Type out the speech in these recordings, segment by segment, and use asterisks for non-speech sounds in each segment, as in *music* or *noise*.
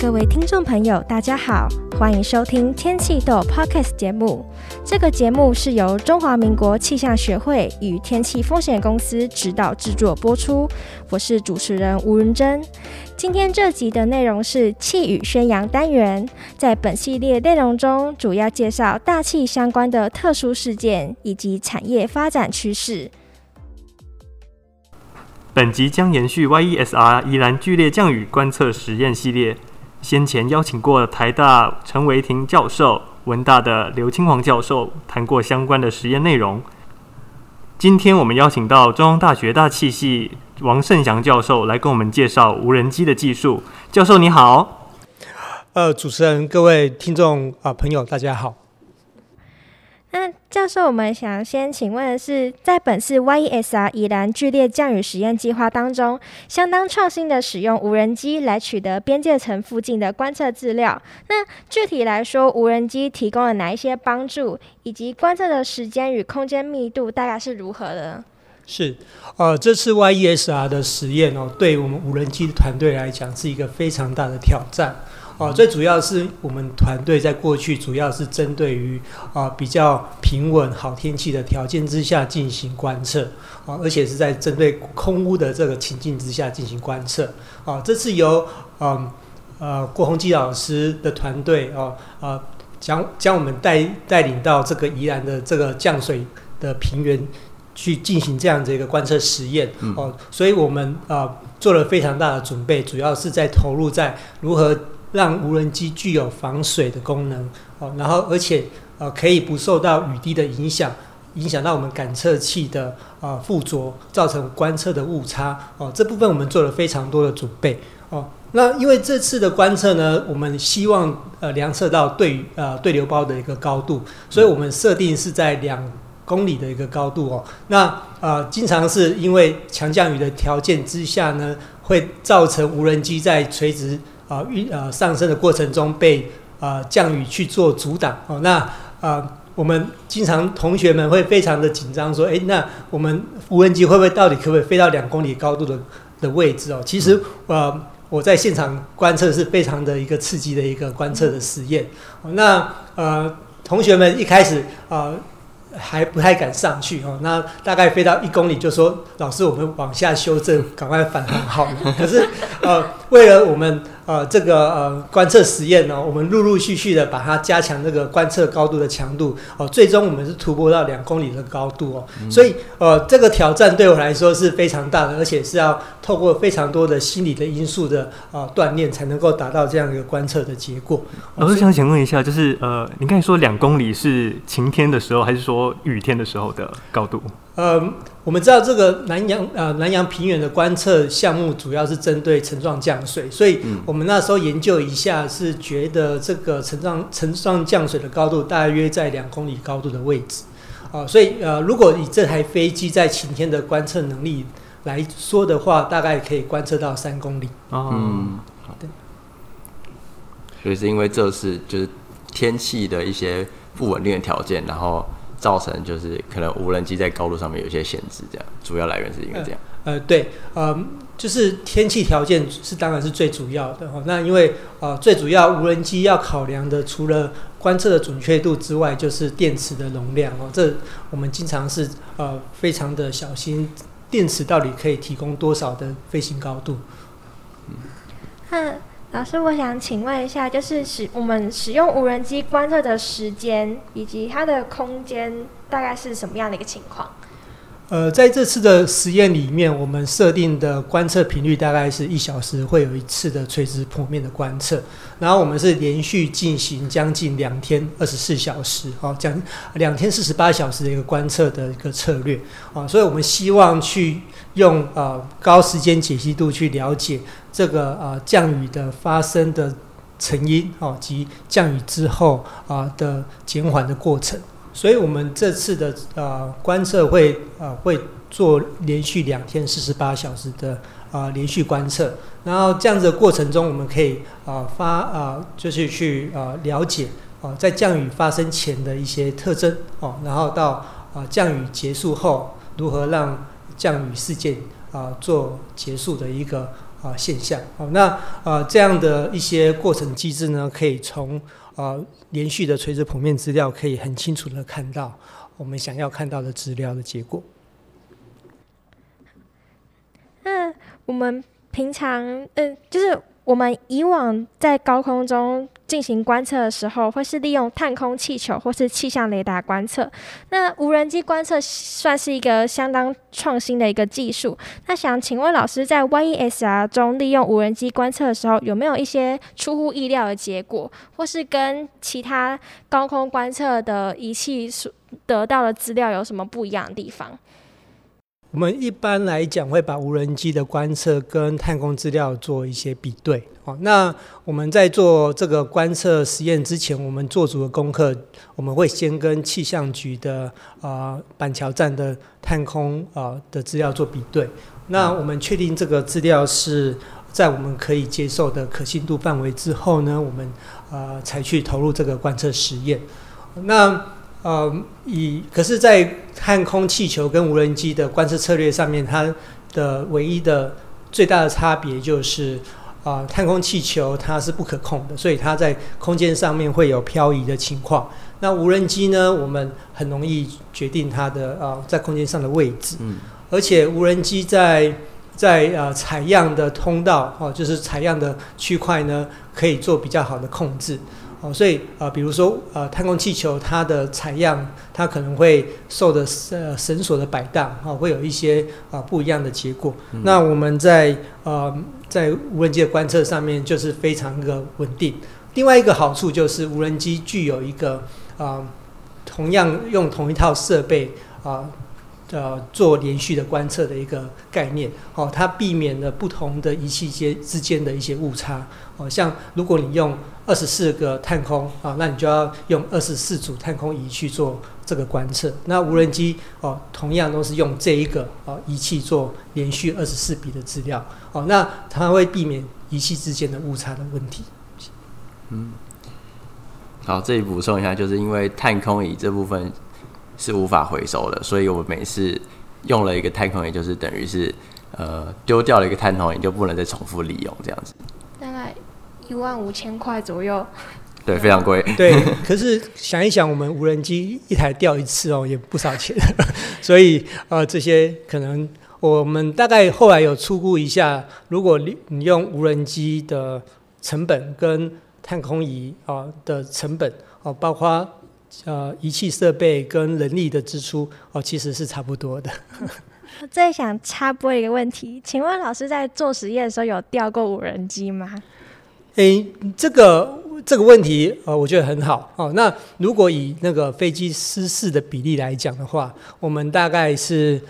各位听众朋友，大家好，欢迎收听天气豆 Podcast 节目。这个节目是由中华民国气象学会与天气风险公司指导制作播出。我是主持人吴云珍。今天这集的内容是气宇宣扬单元，在本系列内容中，主要介绍大气相关的特殊事件以及产业发展趋势。本集将延续 YESR 宜兰剧烈降雨观测实验系列。先前邀请过台大陈维廷教授、文大的刘清煌教授谈过相关的实验内容。今天我们邀请到中央大学大气系王胜祥教授来跟我们介绍无人机的技术。教授你好。呃，主持人、各位听众啊、呃、朋友，大家好。那教授，我们想先请问的是，在本次 YESR 宜兰剧烈降雨实验计划当中，相当创新的使用无人机来取得边界层附近的观测资料。那具体来说，无人机提供了哪一些帮助，以及观测的时间与空间密度大概是如何的？是，呃，这次 YESR 的实验哦，对我们无人机团队来讲是一个非常大的挑战。哦，最主要是我们团队在过去主要是针对于啊比较平稳好天气的条件之下进行观测啊，而且是在针对空屋的这个情境之下进行观测啊。这次由嗯呃郭宏基老师的团队哦啊将将我们带带领到这个宜兰的这个降水的平原去进行这样的一个观测实验哦，所以我们啊做了非常大的准备，主要是在投入在如何。让无人机具有防水的功能，哦，然后而且呃可以不受到雨滴的影响，影响到我们感测器的啊附着，造成观测的误差，哦，这部分我们做了非常多的准备，哦，那因为这次的观测呢，我们希望呃量测到对呃对流包的一个高度，所以我们设定是在两公里的一个高度哦，那呃经常是因为强降雨的条件之下呢，会造成无人机在垂直。啊，运呃上升的过程中被啊、呃、降雨去做阻挡哦，那啊、呃、我们经常同学们会非常的紧张，说，诶，那我们无人机会不会到底可不可以飞到两公里高度的的位置哦？其实呃我在现场观测是非常的一个刺激的一个观测的实验，那呃同学们一开始啊。呃还不太敢上去哦，那大概飞到一公里就说，老师，我们往下修正，赶快返航好了。*laughs* 可是呃，为了我们呃这个呃观测实验呢，我们陆陆续续的把它加强这个观测高度的强度哦，最终我们是突破到两公里的高度哦。所以呃这个挑战对我来说是非常大的，而且是要透过非常多的心理的因素的啊锻炼，才能够达到这样一个观测的结果。老师想请问一下，就是呃，你刚才说两公里是晴天的时候，还是说？雨天的时候的高度，呃，我们知道这个南洋呃南洋平原的观测项目主要是针对层状降水，所以我们那时候研究一下，是觉得这个层状层状降水的高度大约在两公里高度的位置，啊、呃，所以呃，如果以这台飞机在晴天的观测能力来说的话，大概可以观测到三公里。哦、嗯，好的。所以是因为这是就是天气的一些不稳定的条件，然后。造成就是可能无人机在高度上面有一些限制，这样主要来源是因为这样。呃，呃对，呃，就是天气条件是当然是最主要的哦。那因为呃最主要无人机要考量的，除了观测的准确度之外，就是电池的容量哦。这我们经常是呃非常的小心，电池到底可以提供多少的飞行高度？嗯。老师，我想请问一下，就是使我们使用无人机观测的时间以及它的空间，大概是什么样的一个情况？呃，在这次的实验里面，我们设定的观测频率大概是一小时会有一次的垂直剖面的观测，然后我们是连续进行将近两天二十四小时，哦，将两天四十八小时的一个观测的一个策略，啊，所以我们希望去用呃高时间解析度去了解这个呃降雨的发生的成因，哦，及降雨之后啊的减缓的过程。所以，我们这次的呃观测会呃会做连续两天四十八小时的、呃、连续观测，然后这样子的过程中，我们可以啊、呃、发啊、呃、就是去啊、呃、了解啊、呃、在降雨发生前的一些特征哦，然后到啊、呃、降雨结束后如何让降雨事件啊、做结束的一个啊现象。好，那呃这样的一些过程机制呢，可以从呃连续的垂直剖面资料，可以很清楚的看到我们想要看到的资料的结果。那我们平常嗯，就是。我们以往在高空中进行观测的时候，会是利用探空气球或是气象雷达观测。那无人机观测算是一个相当创新的一个技术。那想请问老师，在 YESR 中利用无人机观测的时候，有没有一些出乎意料的结果，或是跟其他高空观测的仪器所得到的资料有什么不一样的地方？我们一般来讲会把无人机的观测跟探空资料做一些比对。哦，那我们在做这个观测实验之前，我们做足了功课，我们会先跟气象局的啊、板桥站的探空啊、的资料做比对。那我们确定这个资料是在我们可以接受的可信度范围之后呢，我们呃才去投入这个观测实验。那呃，以可是，在探空气球跟无人机的观测策略上面，它的唯一的最大的差别就是，啊、呃，探空气球它是不可控的，所以它在空间上面会有漂移的情况。那无人机呢，我们很容易决定它的啊、呃，在空间上的位置。嗯。而且无人机在在呃采样的通道哦，就是采样的区块呢，可以做比较好的控制。哦，所以啊、呃，比如说呃，探空气球它的采样，它可能会受的呃绳索的摆荡，啊、哦，会有一些啊、呃、不一样的结果。嗯、那我们在呃在无人机的观测上面就是非常的稳定。另外一个好处就是无人机具有一个啊、呃，同样用同一套设备啊。呃，做连续的观测的一个概念，哦，它避免了不同的仪器间之间的一些误差，哦，像如果你用二十四个探空啊，那你就要用二十四组探空仪去做这个观测。那无人机哦，同样都是用这一个哦仪器做连续二十四笔的资料，哦，那它会避免仪器之间的误差的问题。嗯，好，这里补充一下，就是因为探空仪这部分。是无法回收的，所以我们每次用了一个探空仪，就是等于是呃丢掉了一个探空仪，就不能再重复利用这样子。大概一万五千块左右。对，非常贵。对，可是想一想，我们无人机一台掉一次哦，也不少钱。*laughs* 所以呃，这些可能我们大概后来有初估一下，如果你你用无人机的成本跟探空仪啊的成本哦，包括。呃，仪器设备跟人力的支出哦，其实是差不多的。*laughs* 我最想插播一个问题，请问老师在做实验的时候有调过无人机吗？诶、欸，这个这个问题呃，我觉得很好哦。那如果以那个飞机失事的比例来讲的话，我们大概是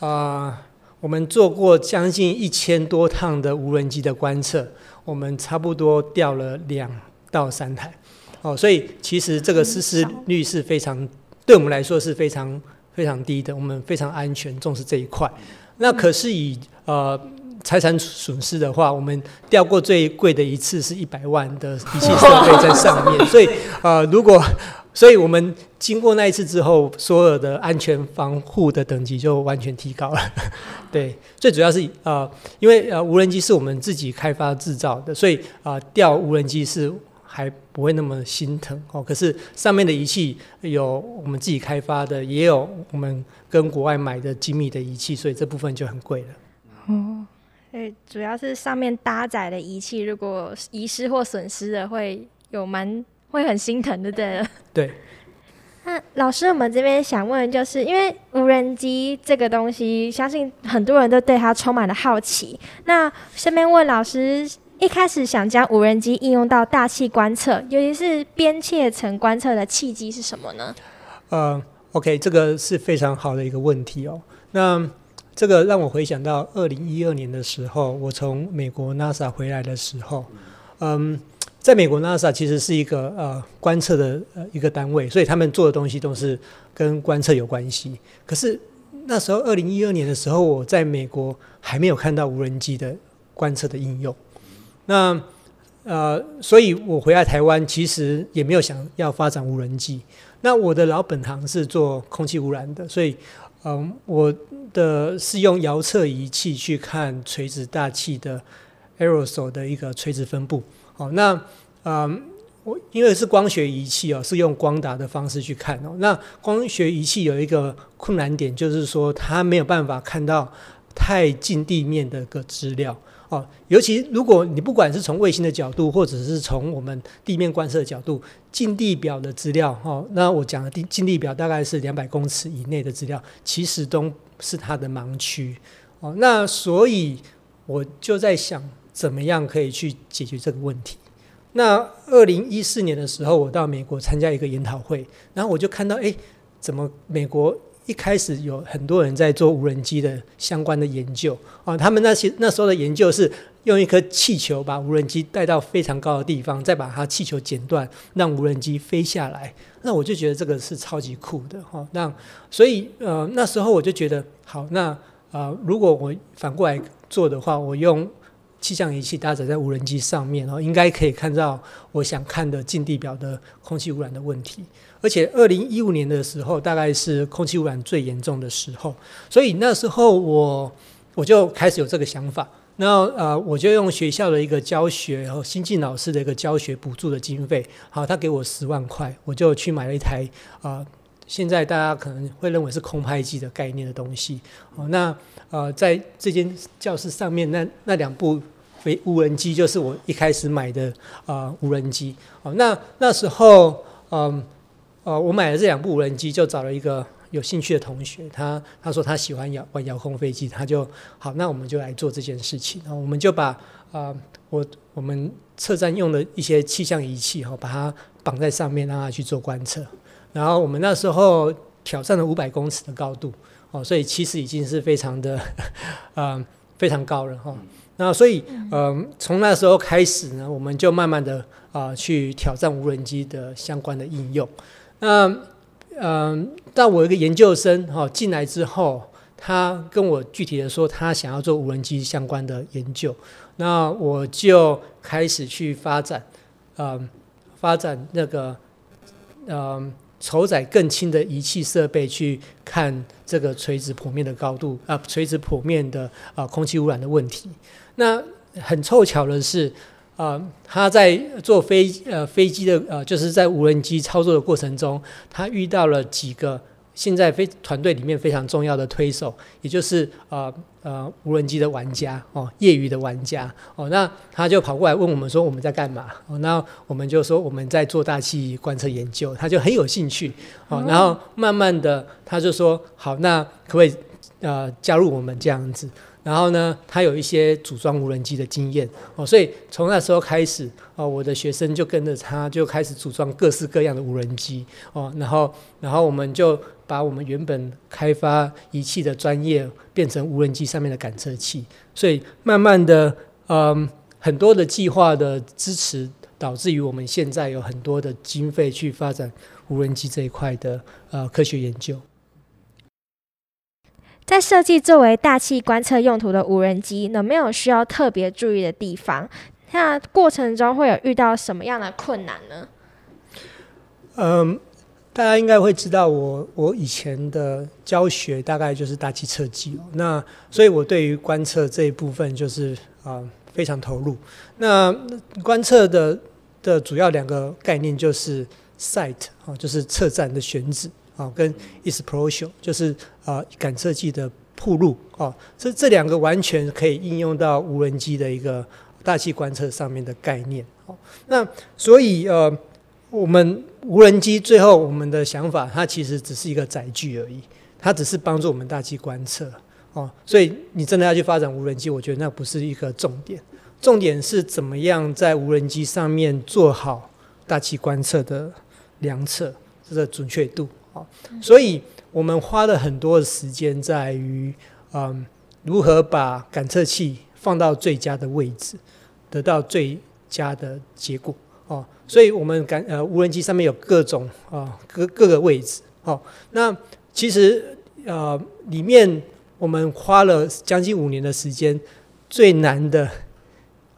啊、呃，我们做过将近一千多趟的无人机的观测，我们差不多调了两到三台。哦，所以其实这个失事率是非常，对我们来说是非常非常低的，我们非常安全，重视这一块。那可是以呃财产损失的话，我们掉过最贵的一次是一百万的仪器设备在上面，所以呃如果，所以我们经过那一次之后，所有的安全防护的等级就完全提高了。*laughs* 对，最主要是呃因为呃无人机是我们自己开发制造的，所以啊调无人机是。还不会那么心疼哦。可是上面的仪器有我们自己开发的，也有我们跟国外买的精密的仪器，所以这部分就很贵了。哦，对，主要是上面搭载的仪器，如果遗失或损失了，会有蛮会很心疼的，对了。对。*laughs* 那老师，我们这边想问，就是因为无人机这个东西，相信很多人都对它充满了好奇。那顺便问老师。一开始想将无人机应用到大气观测，尤其是边界层观测的契机是什么呢？呃，OK，这个是非常好的一个问题哦。那这个让我回想到二零一二年的时候，我从美国 NASA 回来的时候，嗯，在美国 NASA 其实是一个呃观测的呃一个单位，所以他们做的东西都是跟观测有关系。可是那时候二零一二年的时候，我在美国还没有看到无人机的观测的应用。那呃，所以我回来台湾，其实也没有想要发展无人机。那我的老本行是做空气污染的，所以嗯、我的是用遥测仪器去看垂直大气的 aerosol 的一个垂直分布。哦，那嗯，我因为是光学仪器哦，是用光达的方式去看哦。那光学仪器有一个困难点，就是说它没有办法看到太近地面的个资料。尤其如果你不管是从卫星的角度，或者是从我们地面观测的角度，近地表的资料，哦，那我讲的近近地表大概是两百公尺以内的资料，其实都是它的盲区。哦，那所以我就在想，怎么样可以去解决这个问题？那二零一四年的时候，我到美国参加一个研讨会，然后我就看到，哎，怎么美国？一开始有很多人在做无人机的相关的研究啊，他们那些那时候的研究是用一颗气球把无人机带到非常高的地方，再把它气球剪断，让无人机飞下来。那我就觉得这个是超级酷的哈。那所以呃那时候我就觉得好，那呃如果我反过来做的话，我用。气象仪器搭载在无人机上面，然后应该可以看到我想看的近地表的空气污染的问题。而且，二零一五年的时候，大概是空气污染最严重的时候，所以那时候我我就开始有这个想法。那呃，我就用学校的一个教学，然后新进老师的一个教学补助的经费，好，他给我十万块，我就去买了一台啊、呃，现在大家可能会认为是空拍机的概念的东西。哦，那呃，在这间教室上面那那两部。飞无人机就是我一开始买的啊、无人机。哦，那那时候嗯呃我买了这两部无人机，就找了一个有兴趣的同学，他他说他喜欢遥玩遥控飞机，他就好，那我们就来做这件事情，然后我们就把啊、我我们测站用的一些气象仪器哈、把它绑在上面，让它去做观测，然后我们那时候挑战了五百公尺的高度哦，所以其实已经是非常的啊、*laughs* 呃、非常高了哈。那所以，嗯、呃，从那时候开始呢，我们就慢慢的啊、呃、去挑战无人机的相关的应用。那，嗯、呃，但我一个研究生哈进来之后，他跟我具体的说，他想要做无人机相关的研究。那我就开始去发展，嗯、呃，发展那个，嗯、呃。承载更轻的仪器设备去看这个垂直剖面的高度啊，垂直剖面的啊空气污染的问题。那很凑巧的是，啊，他在坐飞呃飞机的呃，就是在无人机操作的过程中，他遇到了几个。现在非团队里面非常重要的推手，也就是呃呃无人机的玩家哦，业余的玩家哦，那他就跑过来问我们说我们在干嘛？哦，那我们就说我们在做大气观测研究，他就很有兴趣哦，然后慢慢的他就说好，那可不可以呃加入我们这样子？然后呢，他有一些组装无人机的经验哦，所以从那时候开始哦，我的学生就跟着他就开始组装各式各样的无人机哦，然后然后我们就把我们原本开发仪器的专业变成无人机上面的感测器，所以慢慢的，嗯，很多的计划的支持，导致于我们现在有很多的经费去发展无人机这一块的呃科学研究。在设计作为大气观测用途的无人机，有没有需要特别注意的地方？那过程中会有遇到什么样的困难呢？嗯，大家应该会知道我我以前的教学大概就是大气测计，那所以我对于观测这一部分就是啊、非常投入。那观测的的主要两个概念就是 site 啊，就是测站的选址。啊，跟 explosion 就是啊感测器的铺路啊，这这两个完全可以应用到无人机的一个大气观测上面的概念。好，那所以呃，我们无人机最后我们的想法，它其实只是一个载具而已，它只是帮助我们大气观测哦。所以你真的要去发展无人机，我觉得那不是一个重点，重点是怎么样在无人机上面做好大气观测的量测，这个准确度。哦所以我们花了很多的时间在于，嗯，如何把感测器放到最佳的位置，得到最佳的结果哦。所以我们感呃无人机上面有各种啊各各个位置哦。那其实呃里面我们花了将近五年的时间，最难的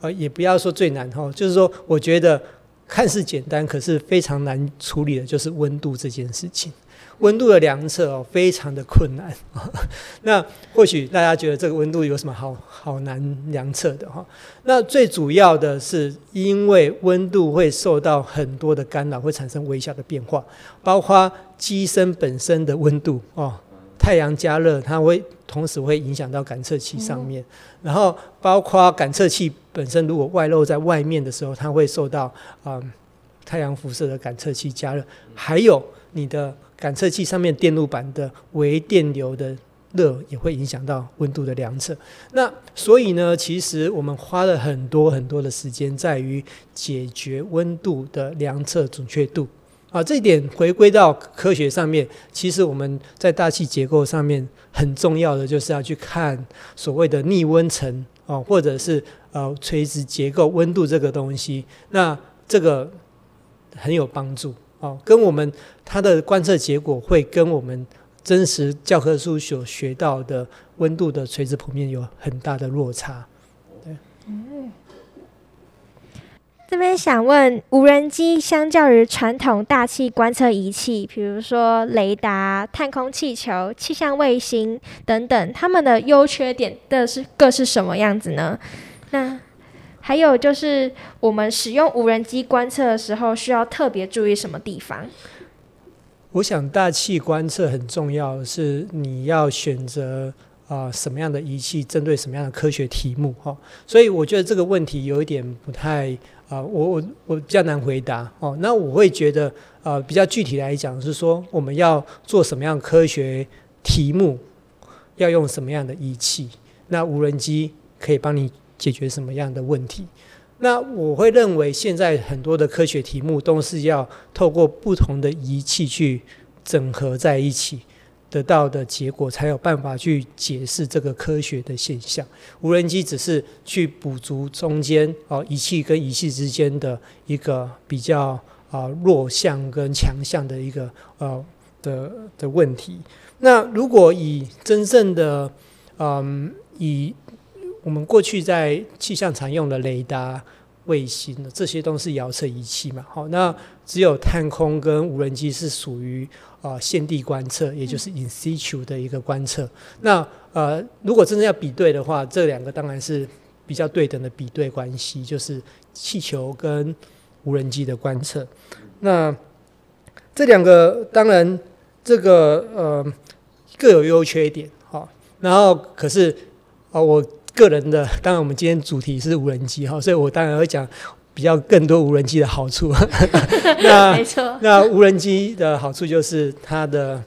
呃也不要说最难哈，就是说我觉得看似简单，可是非常难处理的，就是温度这件事情。温度的量测哦，非常的困难。*laughs* 那或许大家觉得这个温度有什么好好难量测的哈？那最主要的是因为温度会受到很多的干扰，会产生微小的变化，包括机身本身的温度哦，太阳加热，它会同时会影响到感测器上面，然后包括感测器本身如果外露在外面的时候，它会受到啊、嗯、太阳辐射的感测器加热，还有你的。感测器上面电路板的微电流的热也会影响到温度的量测。那所以呢，其实我们花了很多很多的时间在于解决温度的量测准确度啊。这一点回归到科学上面，其实我们在大气结构上面很重要的就是要去看所谓的逆温层啊，或者是呃垂直结构温度这个东西。那这个很有帮助。哦，跟我们它的观测结果会跟我们真实教科书所学到的温度的垂直谱面有很大的落差。对，嗯，这边想问，无人机相较于传统大气观测仪器，比如说雷达、探空气球、气象卫星等等，它们的优缺点的是各是什么样子呢？那还有就是，我们使用无人机观测的时候，需要特别注意什么地方？我想大气观测很重要，是你要选择啊什么样的仪器，针对什么样的科学题目哈。所以我觉得这个问题有一点不太啊，我我我比较难回答哦。那我会觉得啊，比较具体来讲是说，我们要做什么样的科学题目，要用什么样的仪器，那无人机可以帮你。解决什么样的问题？那我会认为，现在很多的科学题目都是要透过不同的仪器去整合在一起，得到的结果才有办法去解释这个科学的现象。无人机只是去补足中间哦，仪器跟仪器之间的一个比较啊弱项跟强项的一个呃的的问题。那如果以真正的嗯以我们过去在气象常用的雷达、卫星这些都是遥测仪器嘛。好，那只有探空跟无人机是属于啊现地观测，也就是 in situ 的一个观测。那呃，如果真的要比对的话，这两个当然是比较对等的比对关系，就是气球跟无人机的观测。那这两个当然这个呃各有优缺点。好，然后可是啊我。个人的，当然我们今天主题是无人机哈，所以我当然会讲比较更多无人机的好处。*laughs* 那 *laughs* 没错，那无人机的好处就是它的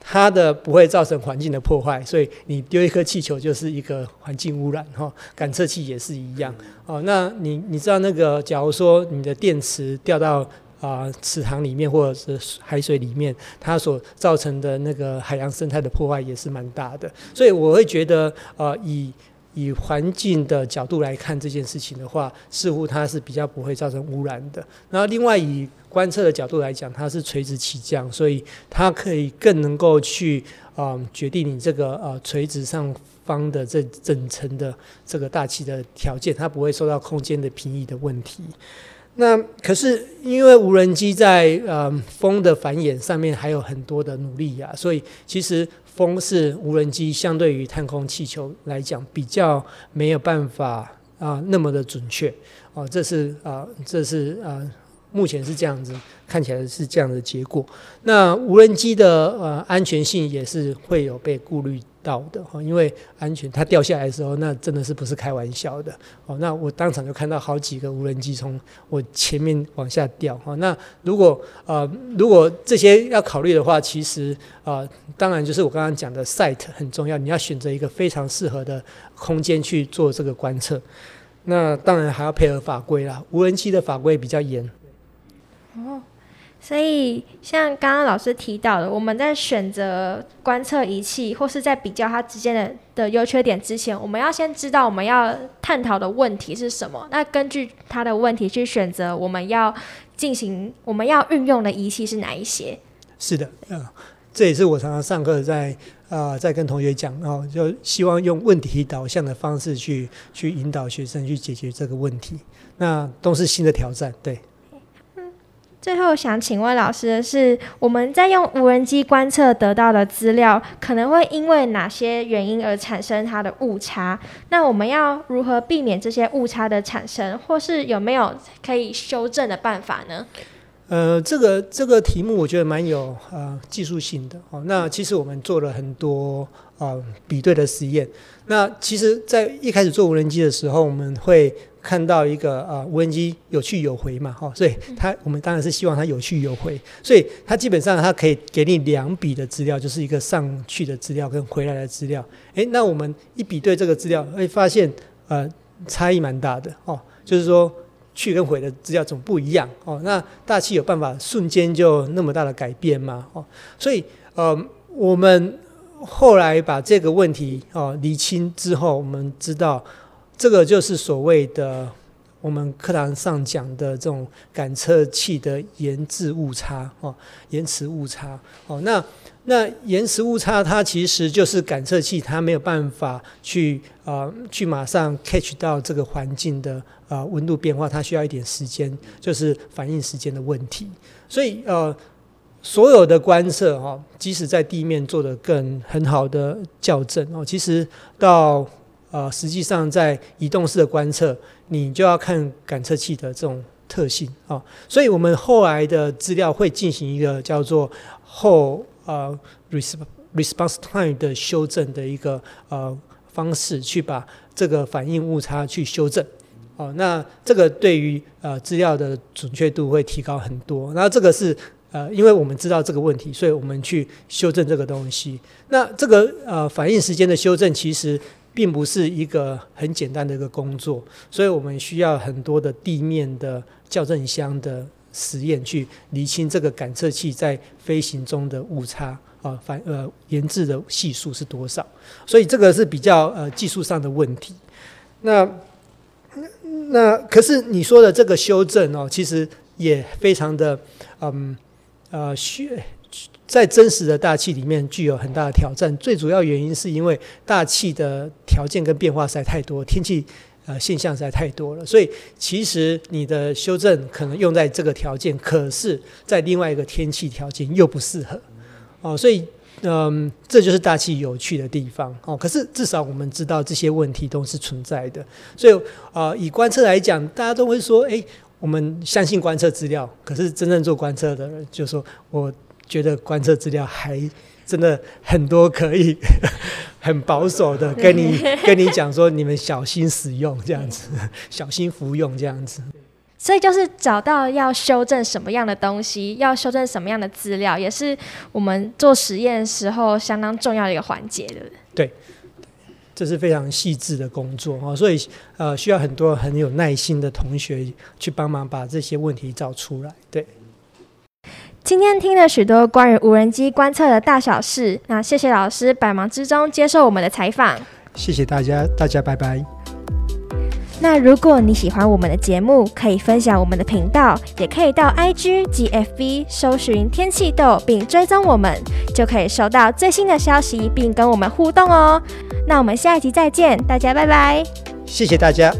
它的不会造成环境的破坏，所以你丢一颗气球就是一个环境污染哈，感测器也是一样哦。那你你知道那个，假如说你的电池掉到啊、呃、池塘里面或者是海水里面，它所造成的那个海洋生态的破坏也是蛮大的，所以我会觉得呃以。以环境的角度来看这件事情的话，似乎它是比较不会造成污染的。然后，另外以观测的角度来讲，它是垂直起降，所以它可以更能够去啊、决定你这个呃垂直上方的这整层的这个大气的条件，它不会受到空间的平移的问题。那可是因为无人机在呃风的繁衍上面还有很多的努力呀、所以其实。风是无人机相对于探空气球来讲比较没有办法啊、那么的准确哦，这是啊、这是啊、目前是这样子，看起来是这样的结果。那无人机的呃安全性也是会有被顾虑到的哈，因为安全，它掉下来的时候，那真的是不是开玩笑的哦。那我当场就看到好几个无人机从我前面往下掉哈。那如果呃如果这些要考虑的话，其实啊、当然就是我刚刚讲的 site 很重要，你要选择一个非常适合的空间去做这个观测。那当然还要配合法规啦，无人机的法规比较严。哦。所以，像刚刚老师提到的，我们在选择观测仪器，或是在比较它之间的的优缺点之前，我们要先知道我们要探讨的问题是什么。那根据它的问题去选择我们要进行、我们要运用的仪器是哪一些？是的，嗯，这也是我常常上课在啊、在跟同学讲哦，就希望用问题导向的方式去去引导学生去解决这个问题。那都是新的挑战，对。最后想请问老师的是，我们在用无人机观测得到的资料，可能会因为哪些原因而产生它的误差？那我们要如何避免这些误差的产生，或是有没有可以修正的办法呢？呃，这个这个题目我觉得蛮有呃技术性的哦。那其实我们做了很多呃比对的实验。那其实，在一开始做无人机的时候，我们会看到一个啊无人机有去有回嘛，哈，所以它我们当然是希望它有去有回，所以它基本上它可以给你两笔的资料，就是一个上去的资料跟回来的资料。诶，那我们一比对这个资料，会发现呃差异蛮大的哦，就是说去跟回的资料总不一样哦。那大气有办法瞬间就那么大的改变吗？哦，所以呃我们后来把这个问题哦厘清之后，我们知道。这个就是所谓的我们课堂上讲的这种感测器的延滞误差哦，延迟误差哦。那那延迟误差它其实就是感测器它没有办法去啊、去马上 catch 到这个环境的啊、温度变化，它需要一点时间，就是反应时间的问题。所以呃，所有的观测哈，即使在地面做的更很好的校正哦，其实到呃，实际上在移动式的观测，你就要看感测器的这种特性啊、哦。所以我们后来的资料会进行一个叫做后呃 response time 的修正的一个呃方式，去把这个反应误差去修正。哦，那这个对于呃资料的准确度会提高很多。那这个是呃，因为我们知道这个问题，所以我们去修正这个东西。那这个呃反应时间的修正其实。并不是一个很简单的一个工作，所以我们需要很多的地面的校正箱的实验去厘清这个感测器在飞行中的误差啊，反呃研制的系数是多少？所以这个是比较呃技术上的问题。那那可是你说的这个修正哦，其实也非常的嗯呃需。在真实的大气里面具有很大的挑战，最主要原因是因为大气的条件跟变化实在太多，天气呃现象实在太多了，所以其实你的修正可能用在这个条件，可是在另外一个天气条件又不适合哦，所以嗯，这就是大气有趣的地方哦。可是至少我们知道这些问题都是存在的，所以呃，以观测来讲，大家都会说，诶，我们相信观测资料，可是真正做观测的人就说我。觉得观测资料还真的很多，可以 *laughs* 很保守的跟你跟你讲说，你们小心使用这样子，小心服用这样子。所以就是找到要修正什么样的东西，要修正什么样的资料，也是我们做实验时候相当重要的一个环节，对不对？对，这是非常细致的工作啊，所以呃，需要很多很有耐心的同学去帮忙把这些问题找出来，对。今天听了许多关于无人机观测的大小事，那谢谢老师百忙之中接受我们的采访。谢谢大家，大家拜拜。那如果你喜欢我们的节目，可以分享我们的频道，也可以到 I G G F B 搜寻天气豆，并追踪我们，就可以收到最新的消息，并跟我们互动哦。那我们下一集再见，大家拜拜。谢谢大家。